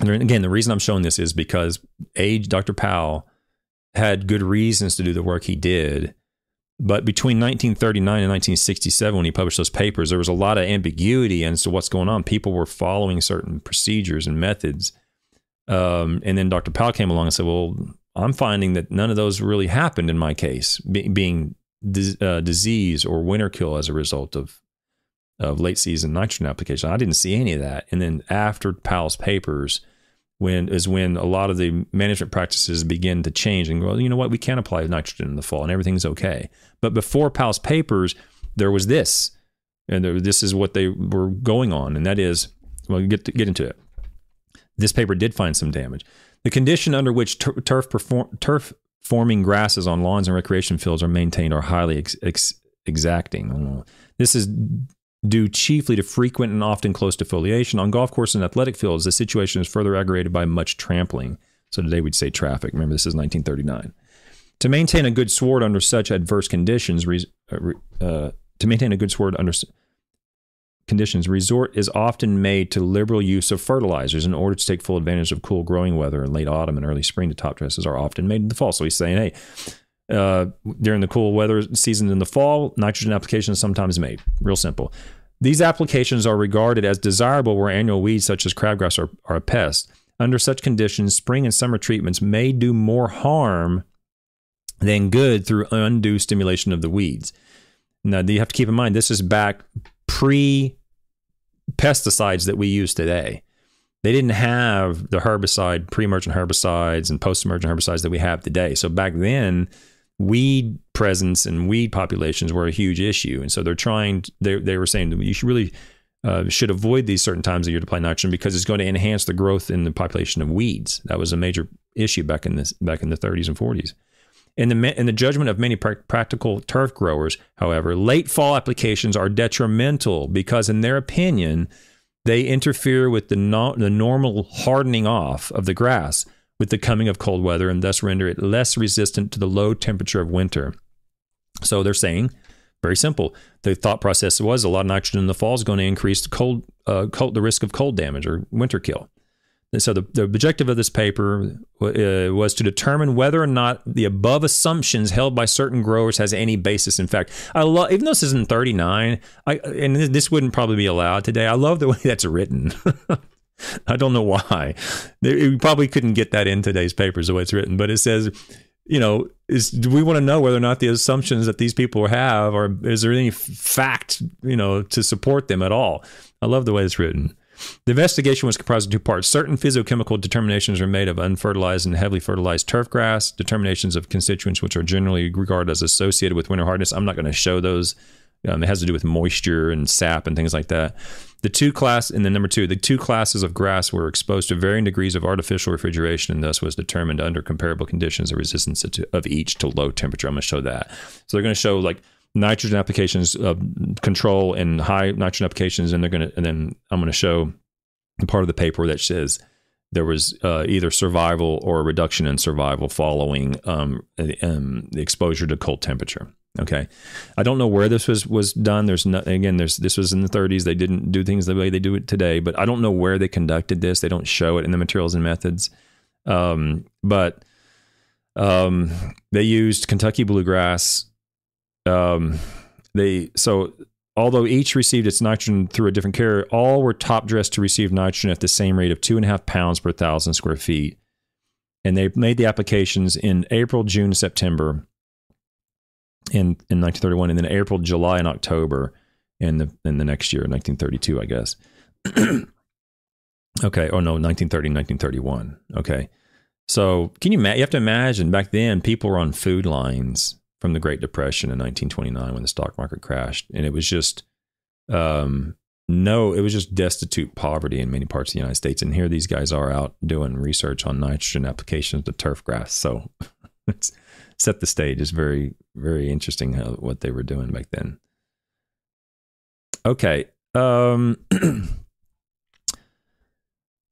and again, the reason I'm showing this is because age Dr. Powell had good reasons to do the work he did. But between 1939 and 1967, when he published those papers, there was a lot of ambiguity as to what's going on. People were following certain procedures and methods. Um, and then Dr. Powell came along and said, Well, I'm finding that none of those really happened in my case, be- being uh, disease or winter kill as a result of of late season nitrogen application. I didn't see any of that. And then after Powell's papers, when is when a lot of the management practices begin to change and go, well, you know what, we can apply nitrogen in the fall and everything's okay. But before Powell's papers, there was this, and there, this is what they were going on, and that is, well, get to, get into it. This paper did find some damage. The condition under which turf perform, turf forming grasses on lawns and recreation fields are maintained are highly ex- ex- exacting. This is due chiefly to frequent and often close defoliation. On golf courses and athletic fields, the situation is further aggravated by much trampling. So today we'd say traffic. Remember, this is 1939. To maintain a good sward under such adverse conditions, uh, uh, to maintain a good sward under conditions, resort is often made to liberal use of fertilizers in order to take full advantage of cool growing weather in late autumn and early spring. The top dresses are often made in the fall. So he's saying, hey, uh, during the cool weather season in the fall, nitrogen application is sometimes made. Real simple. These applications are regarded as desirable where annual weeds such as crabgrass are, are a pest. Under such conditions, spring and summer treatments may do more harm than good through undue stimulation of the weeds. Now, you have to keep in mind this is back pre pesticides that we use today. They didn't have the herbicide, pre emergent herbicides, and post emergent herbicides that we have today. So back then, weed presence and weed populations were a huge issue. And so they're trying, they, they were saying you should really uh, should avoid these certain times of year to apply nitrogen because it's going to enhance the growth in the population of weeds. That was a major issue back in this back in the 30s and 40s. In the, in the judgment of many pra- practical turf growers, however, late fall applications are detrimental because, in their opinion, they interfere with the, no- the normal hardening off of the grass with the coming of cold weather and thus render it less resistant to the low temperature of winter. So they're saying, very simple. The thought process was a lot of nitrogen in the fall is going to increase the cold, uh, cold the risk of cold damage or winter kill. And so the, the objective of this paper uh, was to determine whether or not the above assumptions held by certain growers has any basis in fact. I love, even though this isn't 39, I, and this wouldn't probably be allowed today. I love the way that's written. I don't know why. We probably couldn't get that in today's papers the way it's written, but it says, you know, is do we want to know whether or not the assumptions that these people have, or is there any fact, you know, to support them at all? I love the way it's written. The investigation was comprised of two parts. Certain physiochemical determinations are made of unfertilized and heavily fertilized turf grass, determinations of constituents which are generally regarded as associated with winter hardness. I'm not going to show those. Um, it has to do with moisture and sap and things like that. The two class, and then number two, the two classes of grass were exposed to varying degrees of artificial refrigeration, and thus was determined under comparable conditions the resistance of each to low temperature. I'm going to show that. So they're going to show like nitrogen applications uh, control and high nitrogen applications, and they're going to, and then I'm going to show part of the paper that says there was uh, either survival or a reduction in survival following um, um, the exposure to cold temperature. Okay, I don't know where this was was done. There's no, again, there's this was in the 30s. They didn't do things the way they do it today, but I don't know where they conducted this. They don't show it in the materials and methods. Um, but um, they used Kentucky bluegrass um, they so although each received its nitrogen through a different carrier, all were top dressed to receive nitrogen at the same rate of two and a half pounds per thousand square feet. And they made the applications in April, June, September in, in 1931, and then April, July, and October in the in the next year, 1932, I guess. okay. Oh no, 1930, 1931. Okay. So can you you have to imagine back then people were on food lines from the Great Depression in 1929 when the stock market crashed, and it was just um, no, it was just destitute poverty in many parts of the United States. And here these guys are out doing research on nitrogen applications to turf grass. So it's set the stage. It's very, very interesting how, what they were doing back then. Okay. Um,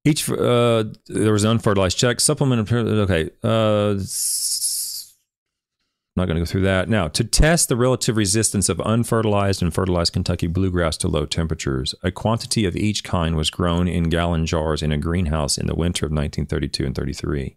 each uh, there was an unfertilized check supplement. Okay. Uh, I'm not going to go through that. Now, to test the relative resistance of unfertilized and fertilized Kentucky bluegrass to low temperatures, a quantity of each kind was grown in gallon jars in a greenhouse in the winter of 1932 and 33.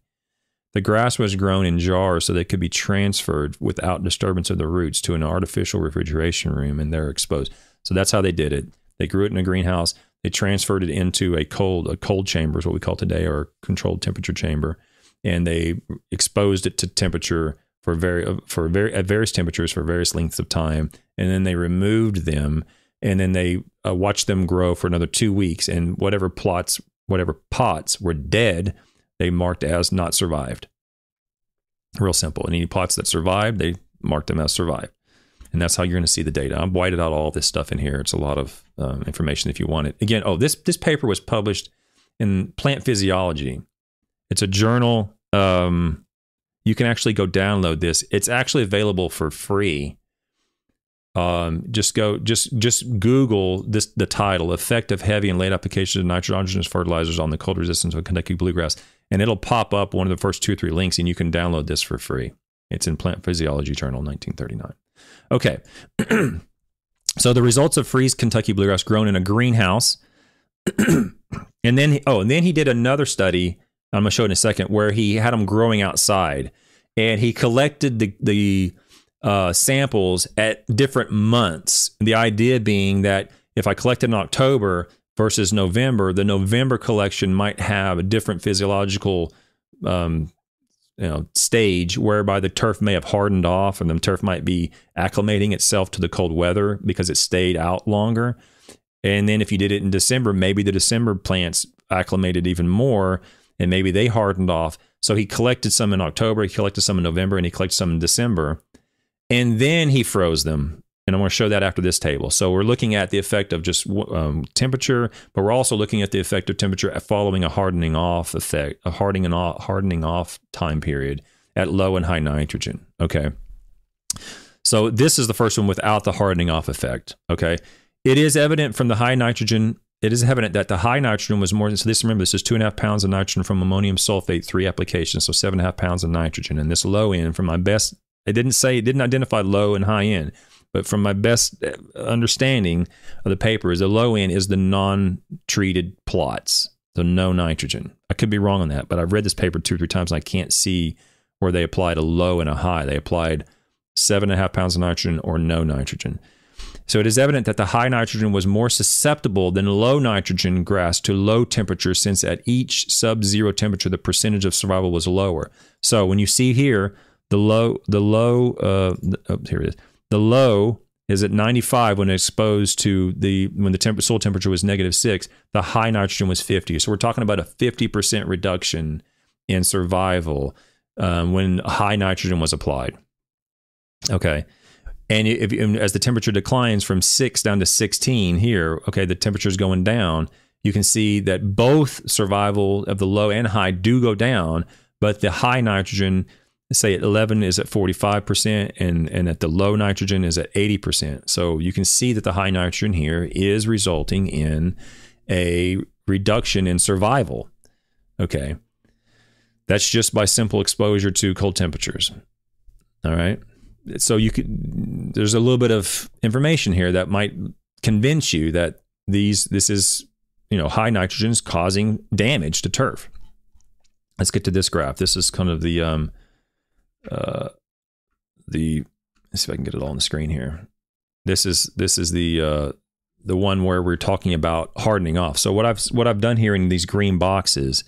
The grass was grown in jars so they could be transferred without disturbance of the roots to an artificial refrigeration room and they're exposed. So that's how they did it. They grew it in a greenhouse. They transferred it into a cold a cold chamber is what we call today or controlled temperature chamber and they exposed it to temperature for very for very at various temperatures for various lengths of time, and then they removed them, and then they uh, watched them grow for another two weeks, and whatever plots, whatever pots were dead, they marked as not survived. Real simple. And any plots that survived, they marked them as survived. And that's how you're going to see the data. I've whited out all this stuff in here. It's a lot of um, information if you want it. Again, oh, this this paper was published in Plant Physiology. It's a journal. Um, you can actually go download this. It's actually available for free um, just go just just Google this the title "Effect of Heavy and Late Application of Nitrogenous Fertilizers on the Cold Resistance of Kentucky Bluegrass," and it'll pop up one of the first two or three links, and you can download this for free. It's in Plant Physiology Journal, 1939. Okay, so the results of freeze Kentucky bluegrass grown in a greenhouse, and then oh, and then he did another study. I'm gonna show it in a second where he had them growing outside, and he collected the the uh, samples at different months. The idea being that if I collected in October versus November, the November collection might have a different physiological um, you know stage whereby the turf may have hardened off and the turf might be acclimating itself to the cold weather because it stayed out longer. And then if you did it in December, maybe the December plants acclimated even more and maybe they hardened off. So he collected some in October, he collected some in November, and he collected some in December and then he froze them. And I'm going to show that after this table. So we're looking at the effect of just um, temperature, but we're also looking at the effect of temperature following a hardening off effect, a hardening off, hardening off time period at low and high nitrogen. Okay. So this is the first one without the hardening off effect. Okay. It is evident from the high nitrogen. It is evident that the high nitrogen was more. So this remember this is two and a half pounds of nitrogen from ammonium sulfate, three applications, so seven and a half pounds of nitrogen. And this low end from my best it didn't say, it didn't identify low and high end. But from my best uh, understanding of the paper, is the low end is the non-treated plots, so no nitrogen. I could be wrong on that, but I've read this paper two or three times and I can't see where they applied a low and a high. They applied seven and a half pounds of nitrogen or no nitrogen. So it is evident that the high nitrogen was more susceptible than low nitrogen grass to low temperature, since at each sub zero temperature, the percentage of survival was lower. So when you see here, the low, the low, uh, oh, here it is. The low is at 95 when exposed to the when the temp- soil temperature was negative six. The high nitrogen was 50. So we're talking about a 50% reduction in survival um, when high nitrogen was applied. Okay. And if as the temperature declines from six down to 16 here, okay, the temperature is going down. You can see that both survival of the low and high do go down, but the high nitrogen say at 11 is at 45% and, and at the low nitrogen is at 80%. So you can see that the high nitrogen here is resulting in a reduction in survival. Okay. That's just by simple exposure to cold temperatures. All right. So you could there's a little bit of information here that might convince you that these this is, you know, high nitrogen is causing damage to turf. Let's get to this graph. This is kind of the um, uh, the let's see if I can get it all on the screen here. This is this is the uh, the one where we're talking about hardening off. So what I've what I've done here in these green boxes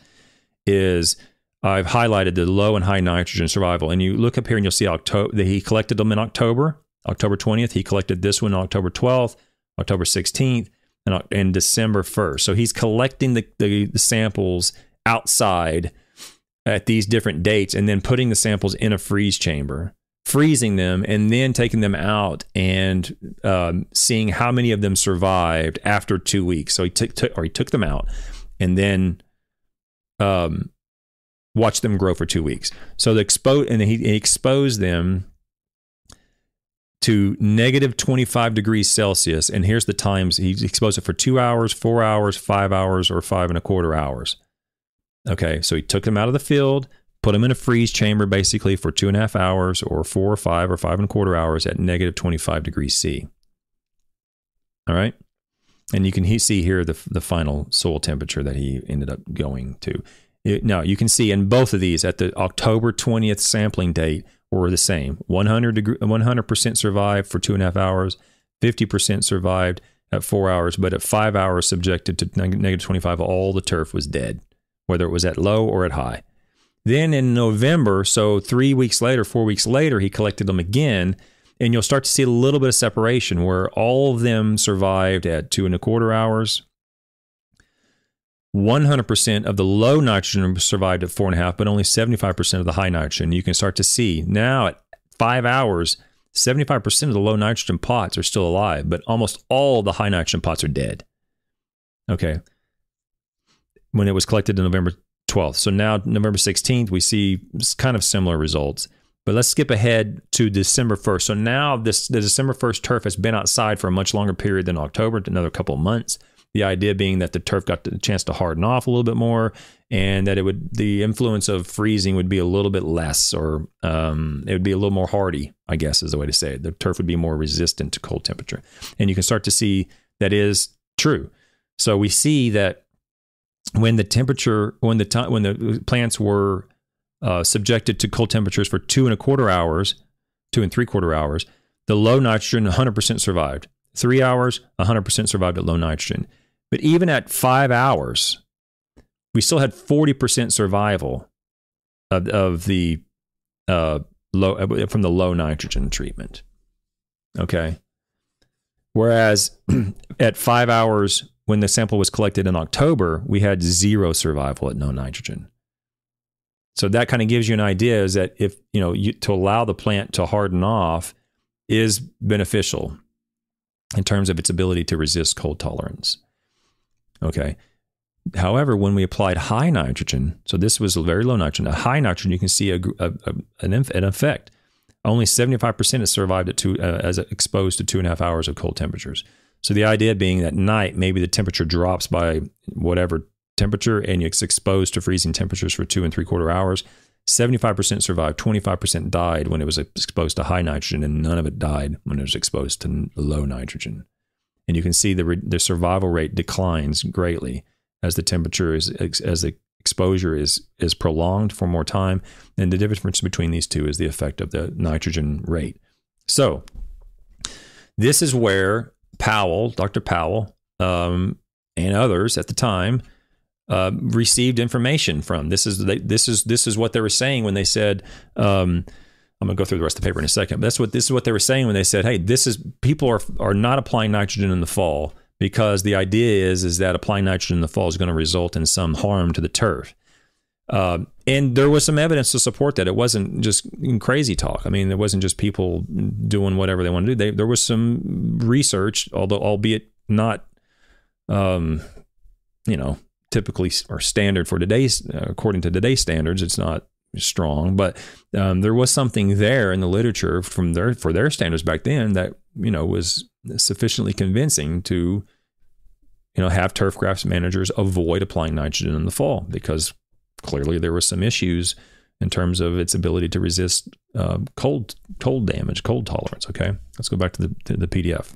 is I've highlighted the low and high nitrogen survival. And you look up here and you'll see October. That he collected them in October, October 20th. He collected this one October 12th, October 16th, and, and December 1st. So he's collecting the, the, the samples outside at these different dates and then putting the samples in a freeze chamber, freezing them, and then taking them out and um, seeing how many of them survived after two weeks. So he took, took or he took them out and then um, watched them grow for two weeks. So the expo and he, he exposed them to negative 25 degrees Celsius. And here's the times he exposed it for two hours, four hours, five hours, or five and a quarter hours. Okay, so he took them out of the field, put them in a freeze chamber basically for two and a half hours or four or five or five and a quarter hours at negative 25 degrees C. All right. And you can see here the, the final soil temperature that he ended up going to. Now, you can see in both of these at the October 20th sampling date were the same 100 degree, 100% survived for two and a half hours, 50% survived at four hours, but at five hours subjected to negative 25, all the turf was dead whether it was at low or at high. Then in November, so three weeks later, four weeks later, he collected them again. And you'll start to see a little bit of separation where all of them survived at two and a quarter hours. 100% of the low nitrogen survived at four and a half, but only 75% of the high nitrogen. You can start to see now at five hours, 75% of the low nitrogen pots are still alive, but almost all the high nitrogen pots are dead. Okay when it was collected in November 12th. So now November 16th, we see kind of similar results. But let's skip ahead to December 1st. So now this the December 1st turf has been outside for a much longer period than October, another couple of months. The idea being that the turf got the chance to harden off a little bit more, and that it would the influence of freezing would be a little bit less, or um, it would be a little more hardy. I guess is the way to say it. The turf would be more resistant to cold temperature, and you can start to see that is true. So we see that when the temperature, when the time, when the plants were uh, subjected to cold temperatures for two and a quarter hours, two and three quarter hours, the low nitrogen 100% survived. Three hours, 100% survived at low nitrogen. But even at five hours, we still had 40% survival of, of the uh, low uh, from the low nitrogen treatment. Okay. Whereas at five hours, when the sample was collected in October, we had zero survival at no nitrogen. So that kind of gives you an idea is that if, you know, you, to allow the plant to harden off is beneficial in terms of its ability to resist cold tolerance. Okay. However, when we applied high nitrogen, so this was very low nitrogen, a high nitrogen, you can see a, a, a an, an, effect. Only 75% has survived at two, uh, as exposed to two and a half hours of cold temperatures. So the idea being that night, maybe the temperature drops by whatever temperature and it's exposed to freezing temperatures for two and three quarter hours, 75% survived, 25% died when it was exposed to high nitrogen, and none of it died when it was exposed to low nitrogen. And you can see the, the survival rate declines greatly as the temperature is, as the exposure is, is prolonged for more time. And the difference between these two is the effect of the nitrogen rate. So, this is where Powell, Dr. Powell, um, and others at the time uh, received information from. This is they, this is this is what they were saying when they said. Um, I'm going to go through the rest of the paper in a second. But that's what this is what they were saying when they said, "Hey, this is people are are not applying nitrogen in the fall because the idea is is that applying nitrogen in the fall is going to result in some harm to the turf." Uh, and there was some evidence to support that. It wasn't just crazy talk. I mean, it wasn't just people doing whatever they want to do. They, there was some research, although albeit not, um, you know, typically or standard for today's, according to today's standards, it's not strong, but um, there was something there in the literature from their for their standards back then that you know was sufficiently convincing to you know have turf grass managers avoid applying nitrogen in the fall because clearly there were some issues in terms of its ability to resist uh, cold cold damage, cold tolerance. Okay, let's go back to the to the PDF.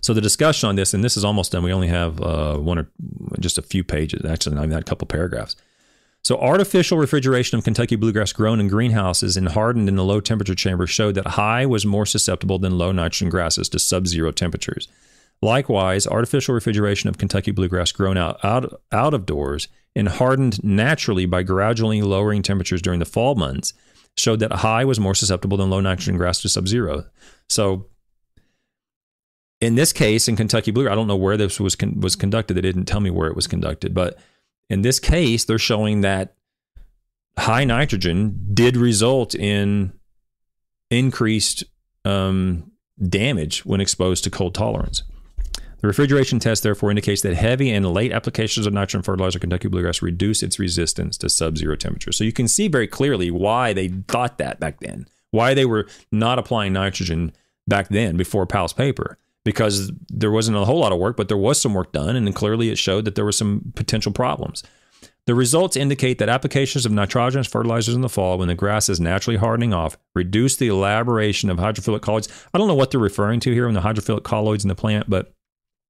So the discussion on this, and this is almost done. We only have uh, one or just a few pages. Actually, not even that, a couple paragraphs. So artificial refrigeration of Kentucky bluegrass grown in greenhouses and hardened in the low temperature chamber showed that high was more susceptible than low nitrogen grasses to sub-zero temperatures. Likewise, artificial refrigeration of Kentucky bluegrass grown out, out, out of doors and hardened naturally by gradually lowering temperatures during the fall months showed that high was more susceptible than low nitrogen grass to sub-zero. So in this case, in Kentucky Blue, I don't know where this was con- was conducted. They didn't tell me where it was conducted, but in this case, they're showing that high nitrogen did result in increased um, damage when exposed to cold tolerance. The refrigeration test therefore indicates that heavy and late applications of nitrogen fertilizer Kentucky bluegrass reduce its resistance to sub-zero temperatures. So you can see very clearly why they thought that back then, why they were not applying nitrogen back then before Powell's paper because there wasn't a whole lot of work, but there was some work done, and clearly it showed that there were some potential problems. The results indicate that applications of nitrogenous fertilizers in the fall, when the grass is naturally hardening off, reduce the elaboration of hydrophilic colloids. I don't know what they're referring to here in the hydrophilic colloids in the plant, but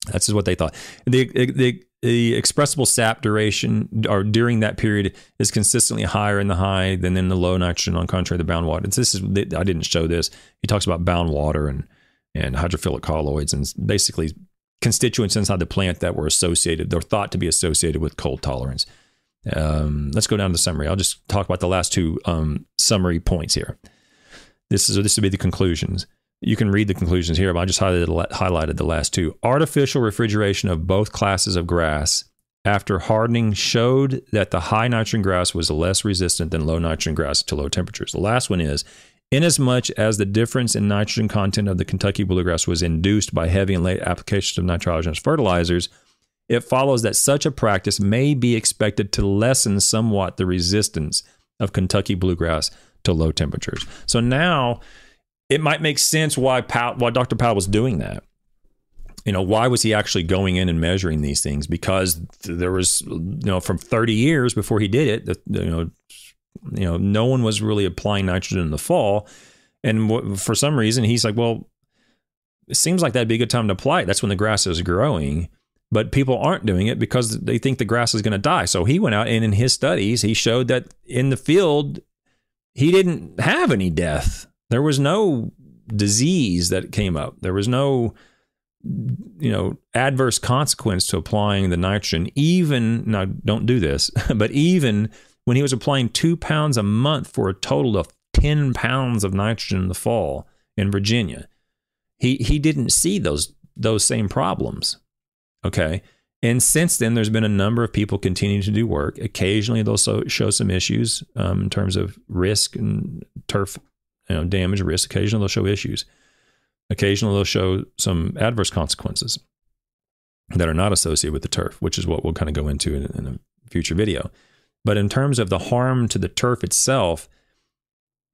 that's just what they thought. The, the, the expressible sap duration or during that period is consistently higher in the high than in the low nitrogen on contrary to bound water. this is I didn't show this. He talks about bound water and and hydrophilic colloids and basically constituents inside the plant that were associated, they're thought to be associated with cold tolerance. Um, let's go down to the summary. I'll just talk about the last two um, summary points here. This is this would be the conclusions. You can read the conclusions here, but I just highlighted, highlighted the last two. Artificial refrigeration of both classes of grass after hardening showed that the high nitrogen grass was less resistant than low nitrogen grass to low temperatures. The last one is Inasmuch as the difference in nitrogen content of the Kentucky bluegrass was induced by heavy and late applications of nitrogenous fertilizers, it follows that such a practice may be expected to lessen somewhat the resistance of Kentucky bluegrass to low temperatures. So now it might make sense why Powell, why Dr. Powell was doing that. You know, why was he actually going in and measuring these things? Because there was, you know, from 30 years before he did it, you know, you know, no one was really applying nitrogen in the fall. And for some reason, he's like, well, it seems like that'd be a good time to apply it. That's when the grass is growing. But people aren't doing it because they think the grass is going to die. So he went out and in his studies, he showed that in the field, he didn't have any death. There was no disease that came up. There was no you know adverse consequence to applying the nitrogen even now don't do this but even when he was applying two pounds a month for a total of 10 pounds of nitrogen in the fall in virginia he he didn't see those those same problems okay and since then there's been a number of people continuing to do work occasionally they'll so, show some issues um, in terms of risk and turf you know, damage risk. Occasionally they'll show issues. Occasionally they'll show some adverse consequences that are not associated with the turf, which is what we'll kind of go into in, in a future video. But in terms of the harm to the turf itself,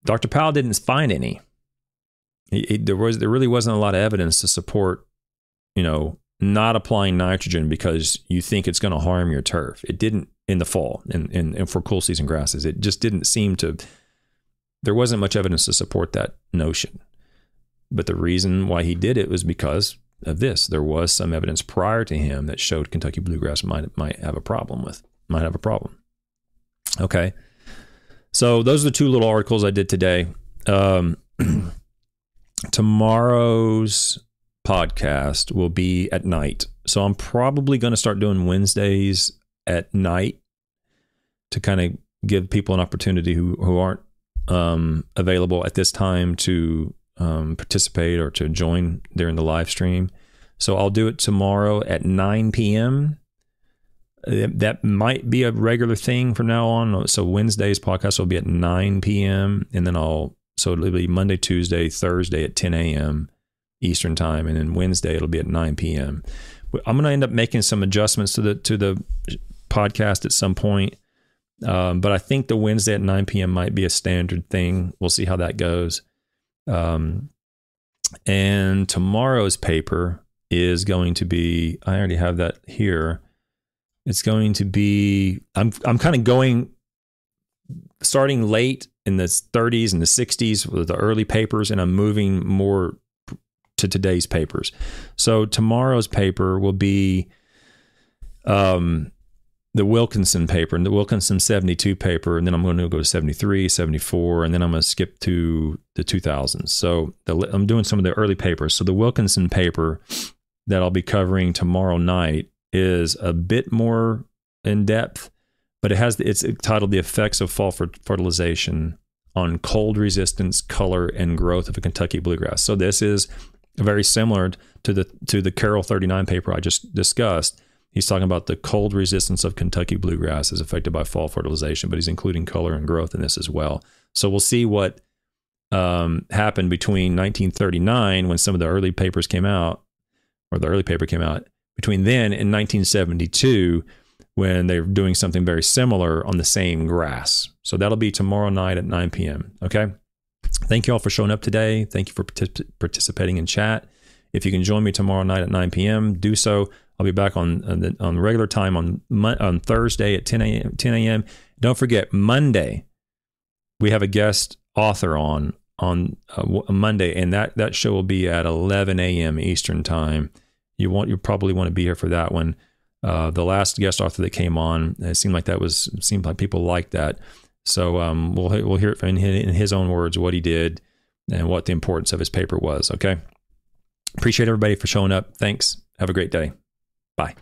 Dr. Powell didn't find any. He, he, there was there really wasn't a lot of evidence to support, you know, not applying nitrogen because you think it's going to harm your turf. It didn't in the fall and, and, and for cool season grasses. It just didn't seem to there wasn't much evidence to support that notion. But the reason why he did it was because of this. There was some evidence prior to him that showed Kentucky bluegrass might might have a problem with might have a problem. Okay, so those are the two little articles I did today. Um, tomorrow's podcast will be at night, so I'm probably going to start doing Wednesdays at night to kind of give people an opportunity who who aren't um, available at this time to um, participate or to join during the live stream. So I'll do it tomorrow at 9 p.m. That might be a regular thing from now on. So Wednesday's podcast will be at 9 p.m. and then I'll so it'll be Monday, Tuesday, Thursday at 10 a.m. Eastern time, and then Wednesday it'll be at 9 p.m. I'm going to end up making some adjustments to the to the podcast at some point um, but I think the Wednesday at 9 p.m. might be a standard thing. We'll see how that goes. Um, and tomorrow's paper is going to be, I already have that here. It's going to be, I'm, I'm kind of going, starting late in the 30s and the 60s with the early papers, and I'm moving more to today's papers. So tomorrow's paper will be, um, the Wilkinson paper and the Wilkinson 72 paper, and then I'm going to go to 73, 74, and then I'm going to skip to the 2000s. So the, I'm doing some of the early papers. So the Wilkinson paper that I'll be covering tomorrow night is a bit more in depth, but it has it's titled "The Effects of Fall Fertilization on Cold Resistance, Color, and Growth of a Kentucky Bluegrass." So this is very similar to the to the Carroll 39 paper I just discussed He's talking about the cold resistance of Kentucky bluegrass is affected by fall fertilization, but he's including color and growth in this as well. So we'll see what um, happened between 1939 when some of the early papers came out, or the early paper came out, between then and 1972 when they're doing something very similar on the same grass. So that'll be tomorrow night at 9 p.m. Okay. Thank you all for showing up today. Thank you for partic- participating in chat. If you can join me tomorrow night at 9 p.m., do so. I'll be back on on, the, on regular time on on Thursday at 10 a.m. 10 a.m. Don't forget Monday. We have a guest author on on uh, Monday, and that that show will be at 11 a.m. Eastern time. You want you probably want to be here for that one. Uh, the last guest author that came on, it seemed like that was seemed like people liked that. So um, we'll we'll hear it in in his own words what he did and what the importance of his paper was. Okay. Appreciate everybody for showing up. Thanks. Have a great day. Bye.